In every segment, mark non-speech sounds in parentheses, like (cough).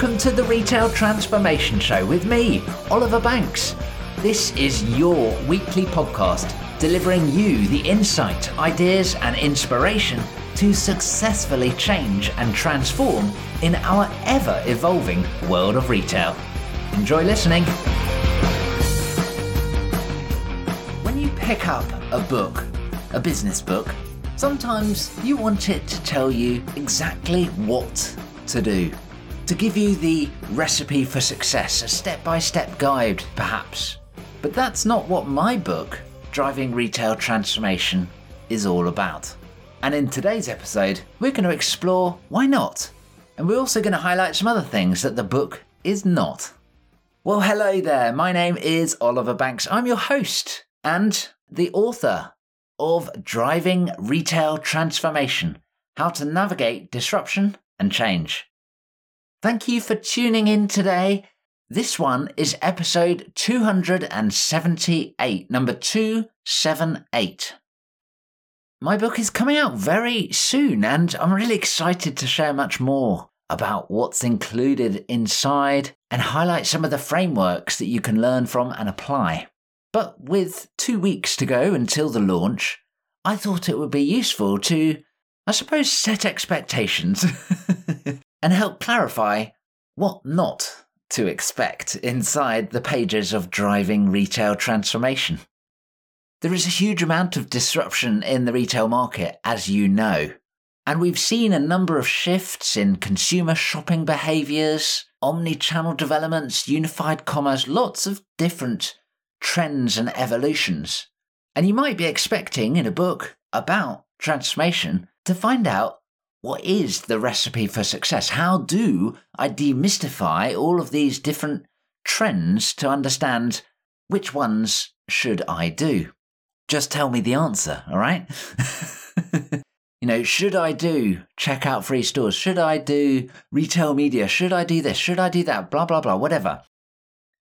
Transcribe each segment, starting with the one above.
Welcome to the Retail Transformation Show with me, Oliver Banks. This is your weekly podcast delivering you the insight, ideas, and inspiration to successfully change and transform in our ever evolving world of retail. Enjoy listening. When you pick up a book, a business book, sometimes you want it to tell you exactly what to do to give you the recipe for success, a step by step guide, perhaps. But that's not what my book, Driving Retail Transformation, is all about. And in today's episode, we're going to explore why not. And we're also going to highlight some other things that the book is not. Well, hello there. My name is Oliver Banks. I'm your host and the author of Driving Retail Transformation How to Navigate Disruption and Change. Thank you for tuning in today. This one is episode 278, number 278. My book is coming out very soon, and I'm really excited to share much more about what's included inside and highlight some of the frameworks that you can learn from and apply. But with two weeks to go until the launch, I thought it would be useful to, I suppose, set expectations (laughs) and help clarify what not to expect inside the pages of Driving Retail Transformation. There is a huge amount of disruption in the retail market, as you know, and we've seen a number of shifts in consumer shopping behaviours, omni channel developments, unified commerce, lots of different trends and evolutions. And you might be expecting in a book about transformation to find out what is the recipe for success? How do I demystify all of these different trends to understand which ones should I do? Just tell me the answer, all right? (laughs) you know, should I do check out free stores? Should I do retail media? Should I do this? Should I do that? Blah, blah, blah, whatever.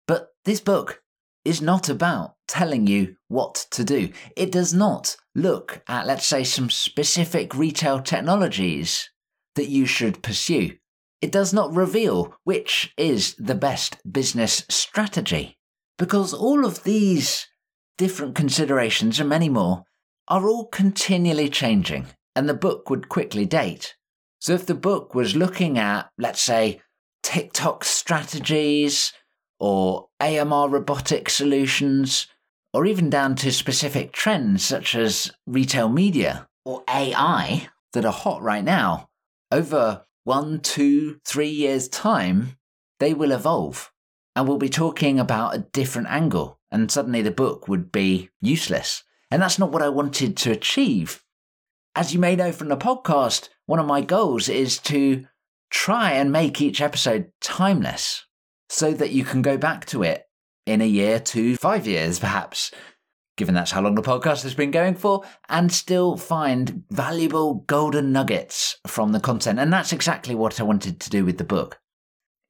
But this book is not about telling you what to do. It does not look at, let's say, some specific retail technologies that you should pursue. It does not reveal which is the best business strategy. Because all of these different considerations and many more are all continually changing, and the book would quickly date. So if the book was looking at, let's say, TikTok strategies, or AMR robotic solutions, or even down to specific trends such as retail media or AI that are hot right now, over one, two, three years' time, they will evolve. And we'll be talking about a different angle, and suddenly the book would be useless. And that's not what I wanted to achieve. As you may know from the podcast, one of my goals is to try and make each episode timeless so that you can go back to it in a year, two, five years, perhaps, given that's how long the podcast has been going for, and still find valuable golden nuggets from the content. And that's exactly what I wanted to do with the book.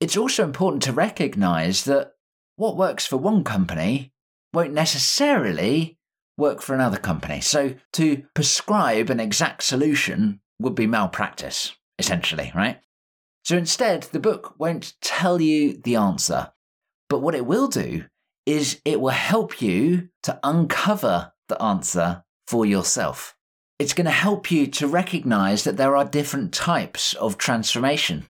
It's also important to recognize that what works for one company won't necessarily work for another company. So to prescribe an exact solution would be malpractice, essentially, right? So instead, the book won't tell you the answer. But what it will do is it will help you to uncover the answer for yourself. It's going to help you to recognize that there are different types of transformation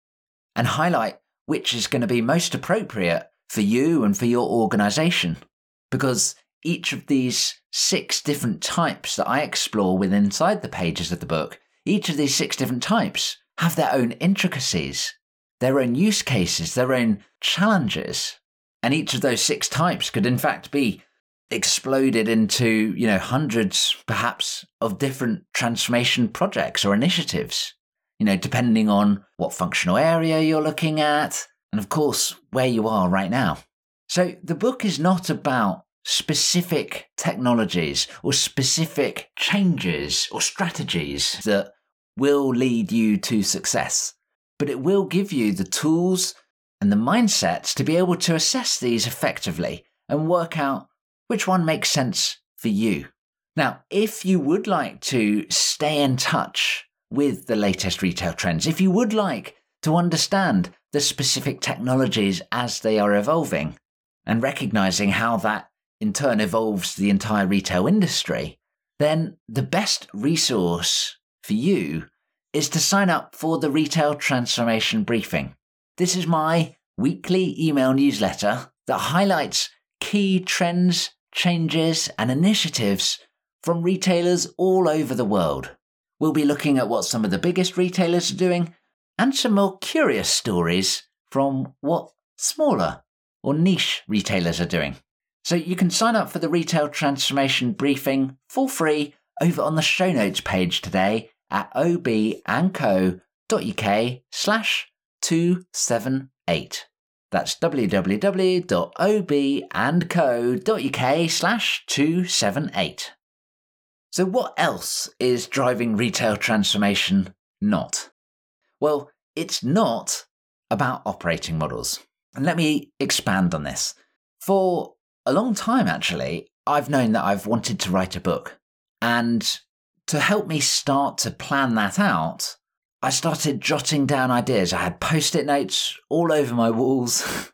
and highlight which is going to be most appropriate for you and for your organization. Because each of these six different types that I explore within inside the pages of the book, each of these six different types have their own intricacies, their own use cases, their own challenges. And each of those six types could, in fact, be exploded into, you know, hundreds perhaps of different transformation projects or initiatives, you know, depending on what functional area you're looking at and, of course, where you are right now. So the book is not about specific technologies or specific changes or strategies that will lead you to success, but it will give you the tools and the mindsets to be able to assess these effectively and work out which one makes sense for you. Now, if you would like to stay in touch with the latest retail trends, if you would like to understand the specific technologies as they are evolving and recognizing how that in turn evolves the entire retail industry, then the best resource for you is to sign up for the Retail Transformation Briefing. This is my weekly email newsletter that highlights key trends, changes, and initiatives from retailers all over the world. We'll be looking at what some of the biggest retailers are doing and some more curious stories from what smaller or niche retailers are doing. So you can sign up for the Retail Transformation Briefing for free over on the show notes page today at obandco.uk slash 278. That's www.obandco.uk slash 278. So, what else is driving retail transformation not? Well, it's not about operating models. And let me expand on this. For a long time, actually, I've known that I've wanted to write a book. And to help me start to plan that out, I started jotting down ideas. I had post it notes all over my walls.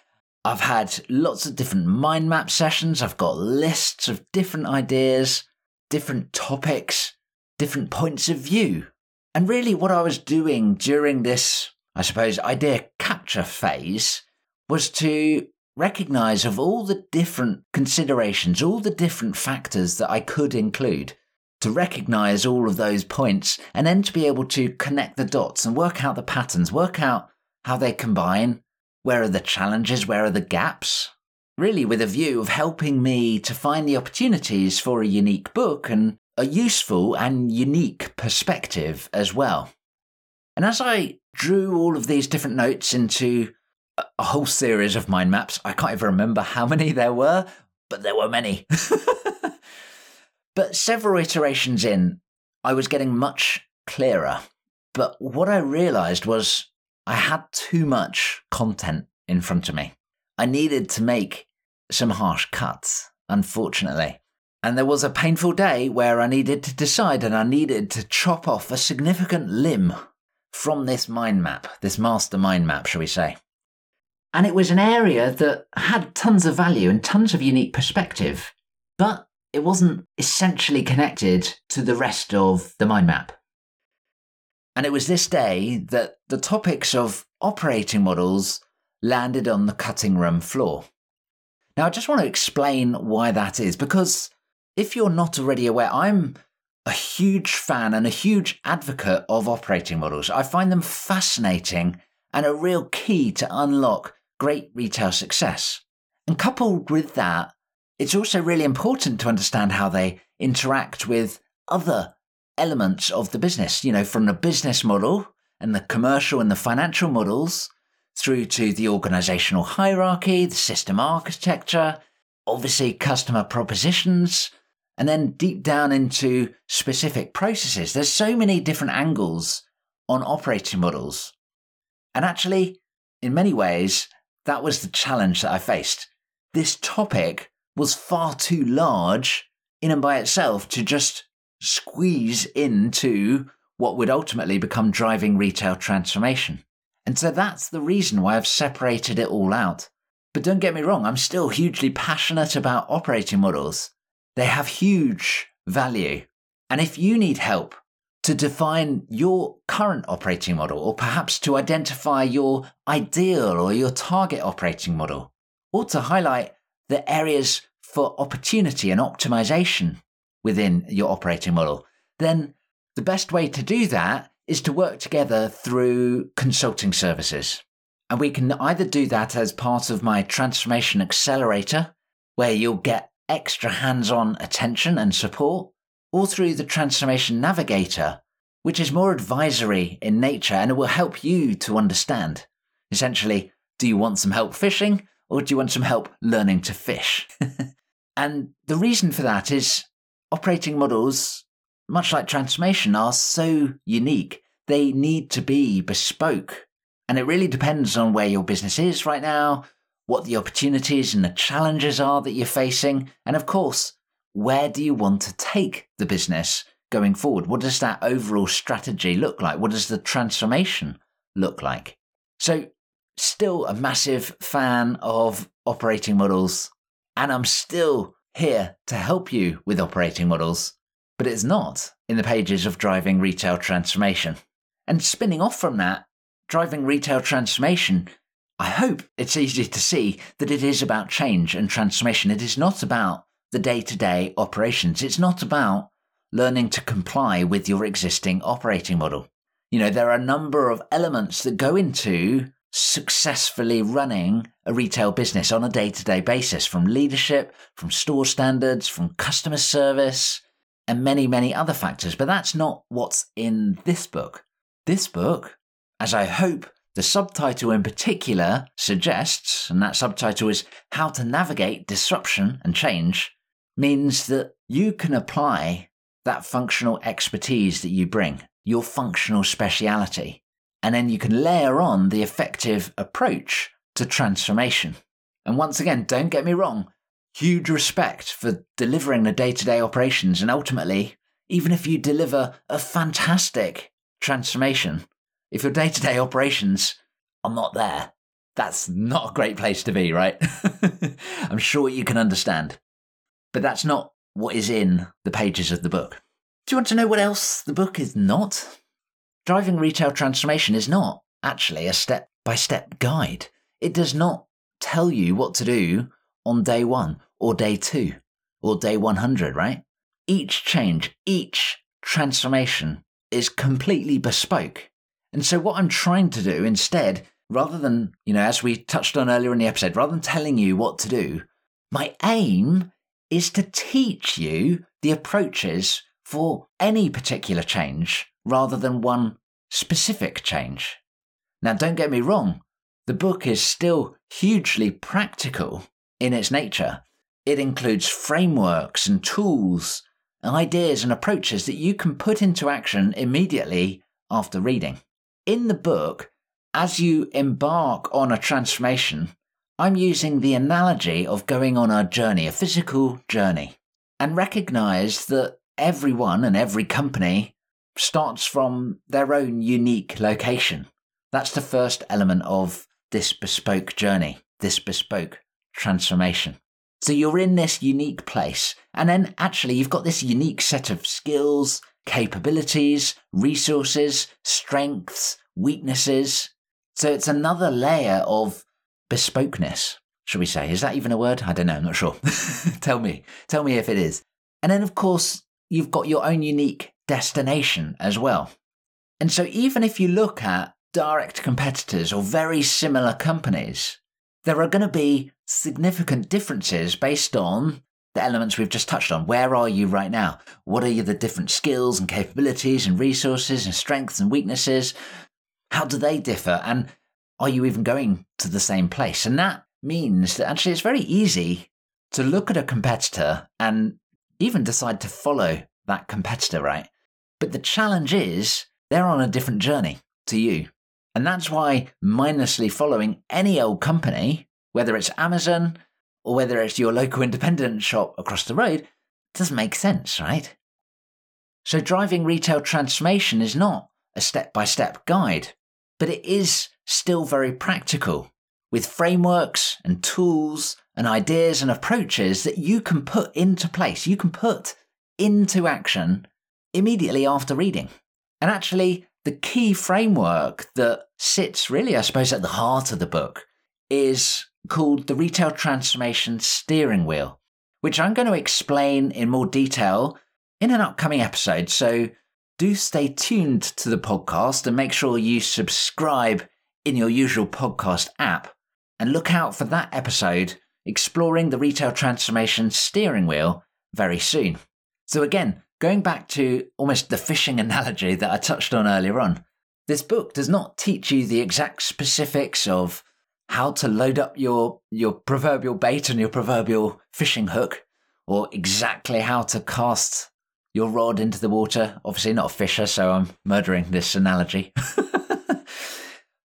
(laughs) I've had lots of different mind map sessions. I've got lists of different ideas, different topics, different points of view. And really, what I was doing during this, I suppose, idea capture phase was to recognize of all the different considerations, all the different factors that I could include to recognize all of those points and then to be able to connect the dots and work out the patterns, work out how they combine, where are the challenges, where are the gaps. Really, with a view of helping me to find the opportunities for a unique book and a useful and unique perspective as well. And as I drew all of these different notes into a whole series of mind maps, I can't even remember how many there were, but there were many. (laughs) But several iterations in, I was getting much clearer. But what I realized was I had too much content in front of me. I needed to make some harsh cuts, unfortunately. And there was a painful day where I needed to decide and I needed to chop off a significant limb from this mind map, this master mind map, shall we say. And it was an area that had tons of value and tons of unique perspective, but it wasn't essentially connected to the rest of the mind map. And it was this day that the topics of operating models landed on the cutting room floor. Now, I just want to explain why that is, because if you're not already aware, I'm a huge fan and a huge advocate of operating models. I find them fascinating and a real key to unlock great retail success. And coupled with that, it's also really important to understand how they interact with other elements of the business, you know, from the business model and the commercial and the financial models through to the organizational hierarchy, the system architecture, obviously customer propositions, and then deep down into specific processes. There's so many different angles on operating models. And actually, in many ways, that was the challenge that I faced. This topic was far too large in and by itself to just squeeze into what would ultimately become driving retail transformation. And so that's the reason why I've separated it all out. But don't get me wrong, I'm still hugely passionate about operating models. They have huge value. And if you need help to define your current operating model, or perhaps to identify your ideal or your target operating model, or to highlight the areas for opportunity and optimization within your operating model, then the best way to do that is to work together through consulting services. And we can either do that as part of my transformation accelerator, where you'll get extra hands on attention and support, or through the transformation navigator, which is more advisory in nature and it will help you to understand. Essentially, do you want some help fishing or do you want some help learning to fish? (laughs) And the reason for that is operating models, much like transformation, are so unique. They need to be bespoke. And it really depends on where your business is right now, what the opportunities and the challenges are that you're facing, and of course, where do you want to take the business going forward? What does that overall strategy look like? What does the transformation look like? So still a massive fan of operating models, and I'm still here to help you with operating models, but it's not in the pages of Driving Retail Transformation. And spinning off from that, Driving Retail Transformation, I hope it's easy to see that it is about change and transformation. It is not about the day to day operations. It's not about learning to comply with your existing operating model. You know, there are a number of elements that go into successfully running a retail business on a day to day basis from leadership, from store standards, from customer service, and many, many other factors. But that's not what's in this book. This book, as I hope the subtitle in particular suggests, and that subtitle is How to Navigate Disruption and Change, means that you can apply that functional expertise that you bring, your functional speciality, and then you can layer on the effective approach to transformation. And once again, don't get me wrong, huge respect for delivering the day to day operations. And ultimately, even if you deliver a fantastic transformation, if your day to day operations are not there, that's not a great place to be, right? (laughs) I'm sure you can understand. But that's not what is in the pages of the book. Do you want to know what else the book is not? Driving Retail Transformation is not actually a step by step guide. It does not tell you what to do on day one or day two or day 100, right? Each change, each transformation is completely bespoke. And so, what I'm trying to do instead, rather than, you know, as we touched on earlier in the episode, rather than telling you what to do, my aim is to teach you the approaches for any particular change rather than one specific change. Now, don't get me wrong, the book is still hugely practical in its nature. It includes frameworks and tools, ideas and approaches that you can put into action immediately after reading. In the book, as you embark on a transformation, I'm using the analogy of going on a journey, a physical journey, and recognize that everyone and every company starts from their own unique location. That's the first element of this bespoke journey, this bespoke transformation. So you're in this unique place, and then actually you've got this unique set of skills, capabilities, resources, strengths, weaknesses. So it's another layer of bespokeness, should we say? Is that even a word? I don't know, I'm not sure. (laughs) tell me. Tell me if it is. And then, of course, you've got your own unique destination as well. And so, even if you look at direct competitors or very similar companies, there are going to be significant differences based on the elements we've just touched on. Where are you right now? What are the different skills and capabilities and resources and strengths and weaknesses? How do they differ? And are you even going to the same place? And that means that actually it's very easy to look at a competitor and even decide to follow that competitor, right? But the challenge is they're on a different journey to you. And that's why mindlessly following any old company, whether it's Amazon or whether it's your local independent shop across the road, doesn't make sense, right? So driving retail transformation is not a step by step guide, but it is still very practical with frameworks and tools and ideas and approaches that you can put into place, you can put into action immediately after reading. And actually, the key framework that sits really, I suppose, at the heart of the book is called the Retail Transformation Steering Wheel, which I'm going to explain in more detail in an upcoming episode. So do stay tuned to the podcast and make sure you subscribe in your usual podcast app and look out for that episode exploring the retail transformation steering wheel very soon. So, again, going back to almost the fishing (laughs) analogy that I touched on earlier on, this book does not teach you the exact specifics of how to load up your, your proverbial bait and your proverbial fishing hook, or exactly how to cast your rod into the water. Obviously, not a fisher, so I'm murdering this analogy. (laughs)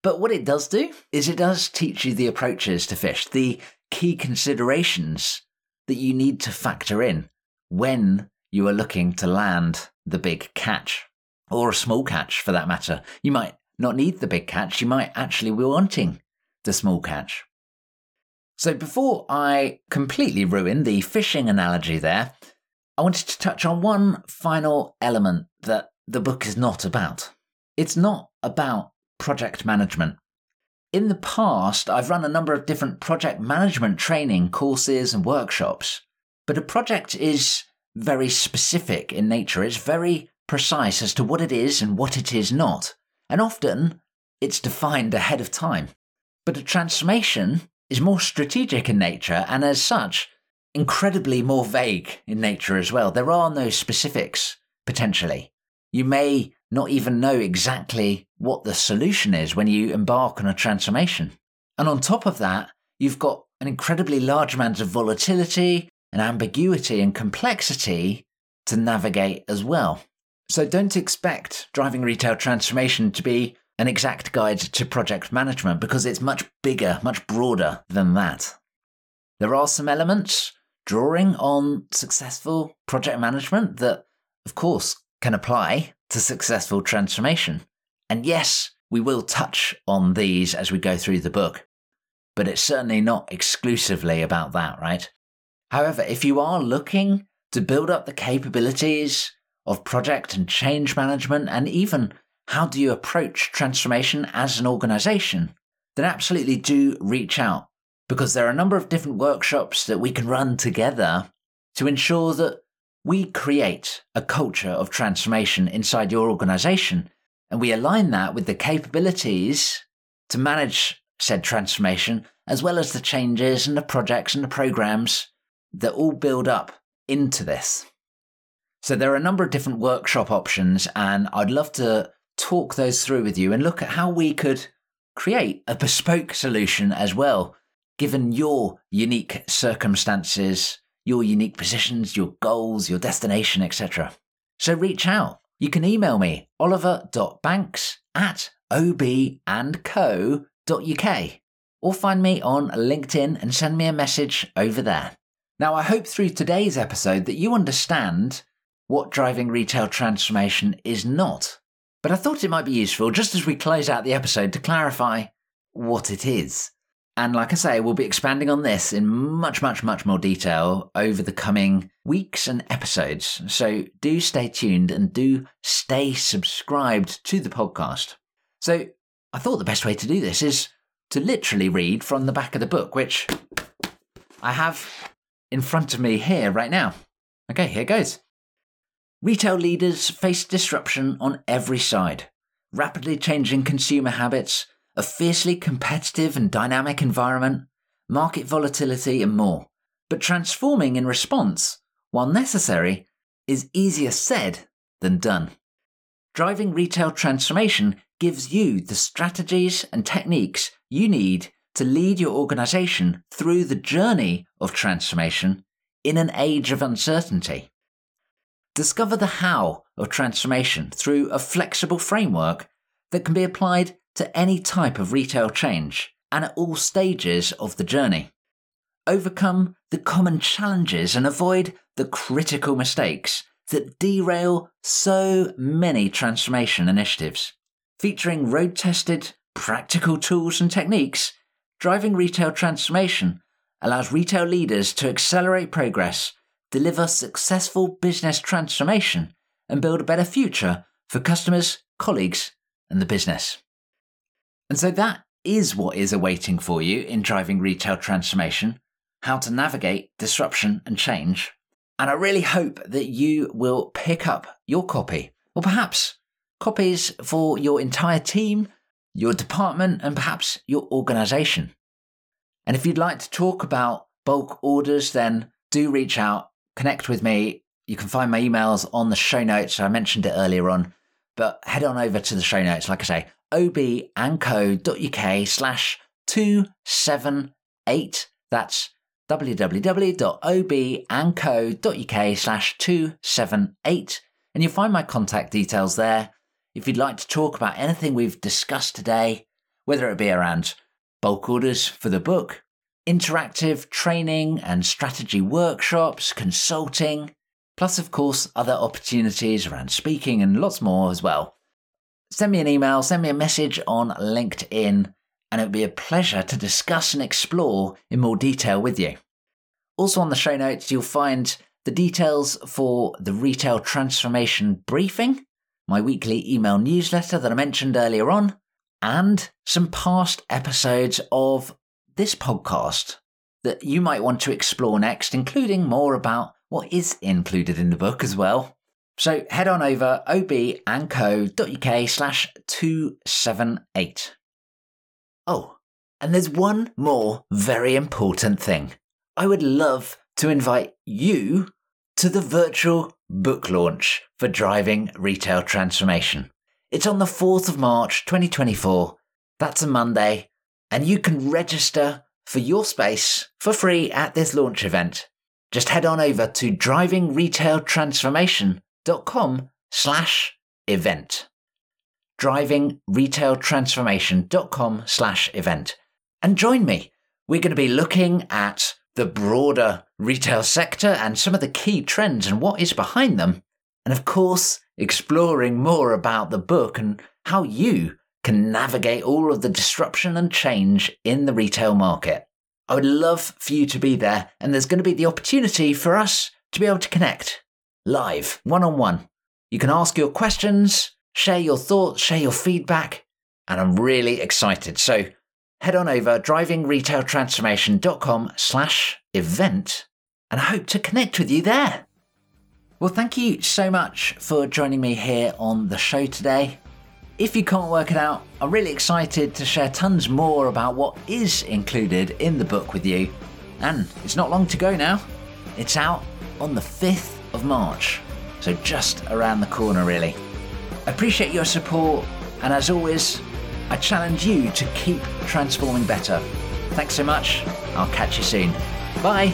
but what it does do is it does teach you the approaches to fish, the key considerations that you need to factor in when you are looking to land the big catch or a small catch for that matter. You might not need the big catch, you might actually be wanting the small catch. So before I completely ruin the fishing analogy there, I wanted to touch on one final element that the book is not about. It's not about project management. In the past, I've run a number of different project management training courses and workshops, but a project is very specific in nature. It's very precise as to what it is and what it is not. And often, it's defined ahead of time. But a transformation is more strategic in nature and, as such, incredibly more vague in nature as well. There are no specifics, potentially. You may not even know exactly what the solution is when you embark on a transformation. And on top of that, you've got an incredibly large amount of volatility and ambiguity and complexity to navigate as well. So don't expect driving retail transformation to be an exact guide to project management because it's much bigger, much broader than that. There are some elements drawing on successful project management that, of course, can apply to successful transformation. And yes, we will touch on these as we go through the book, but it's certainly not exclusively about that, right? However, if you are looking to build up the capabilities of project and change management, and even how do you approach transformation as an organization, then absolutely do reach out because there are a number of different workshops that we can run together to ensure that we create a culture of transformation inside your organization and we align that with the capabilities to manage said transformation as well as the changes and the projects and the programs that all build up into this. So there are a number of different workshop options and I'd love to talk those through with you and look at how we could create a bespoke solution as well given your unique circumstances, your unique positions, your goals, your destination, etc. So reach out. You can email me, oliver.banks at obandco.uk, or find me on LinkedIn and send me a message over there. Now, I hope through today's episode that you understand what driving retail transformation is not. But I thought it might be useful, just as we close out the episode, to clarify what it is. And like I say, we'll be expanding on this in much, much, much more detail over the coming weeks and episodes. So do stay tuned and do stay subscribed to the podcast. So I thought the best way to do this is to literally read from the back of the book, which I have in front of me here right now. Okay, here goes. Retail leaders face disruption on every side. Rapidly changing consumer habits, a fiercely competitive and dynamic environment, market volatility, and more. But transforming in response, while necessary, is easier said than done. Driving retail transformation gives you the strategies and techniques you need to lead your organization through the journey of transformation in an age of uncertainty. Discover the how of transformation through a flexible framework that can be applied to any type of retail change and at all stages of the journey. Overcome the common challenges and avoid the critical mistakes that derail so many transformation initiatives. Featuring road tested, practical tools and techniques, driving retail transformation allows retail leaders to accelerate progress, deliver successful business transformation, and build a better future for customers, colleagues, and the business. And so that is what is awaiting for you in driving retail transformation how to navigate disruption and change. And I really hope that you will pick up your copy, or perhaps copies for your entire team, your department, and perhaps your organization. And if you'd like to talk about bulk orders, then do reach out, connect with me. You can find my emails on the show notes. I mentioned it earlier on, but head on over to the show notes. Like I say, obandco.uk slash 278. That's www.obandco.uk slash 278. And you'll find my contact details there. If you'd like to talk about anything we've discussed today, whether it be around bulk orders for the book, interactive training and strategy workshops, consulting, plus, of course, other opportunities around speaking and lots more as well send me an email, send me a message on LinkedIn, and it would be a pleasure to discuss and explore in more detail with you. Also, on the show notes, you'll find the details for the Retail Transformation Briefing, my weekly email newsletter that I mentioned earlier on, and some past episodes of this podcast that you might want to explore next, including more about what is included in the book as well. So head on over obandco.uk slash 278. Oh, and there's one more very important thing. I would love to invite you to the virtual book launch for Driving Retail Transformation. It's on the 4th of March 2024. That's a Monday, and you can register for your space for free at this launch event. Just head on over to drivingretailtransformation.com slash event. drivingretailtransformation.com slash event. And join me. We're going to be looking at the broader retail sector and some of the key trends and what is behind them. And of course, exploring more about the book and how you can navigate all of the disruption and change in the retail market. I would love for you to be there, and there's going to be the opportunity for us to be able to connect live, one on one. You can ask your questions, share your thoughts, share your feedback, and I'm really excited. So head on over drivingretailtransformation.com slash event and I hope to connect with you there. Well, thank you so much for joining me here on the show today. If you can't work it out, I'm really excited to share tons more about what is included in the book with you. And it's not long to go now. It's out on the 5th of March, so just around the corner, really. I appreciate your support, and as always, I challenge you to keep transforming better. Thanks so much. I'll catch you soon. Bye.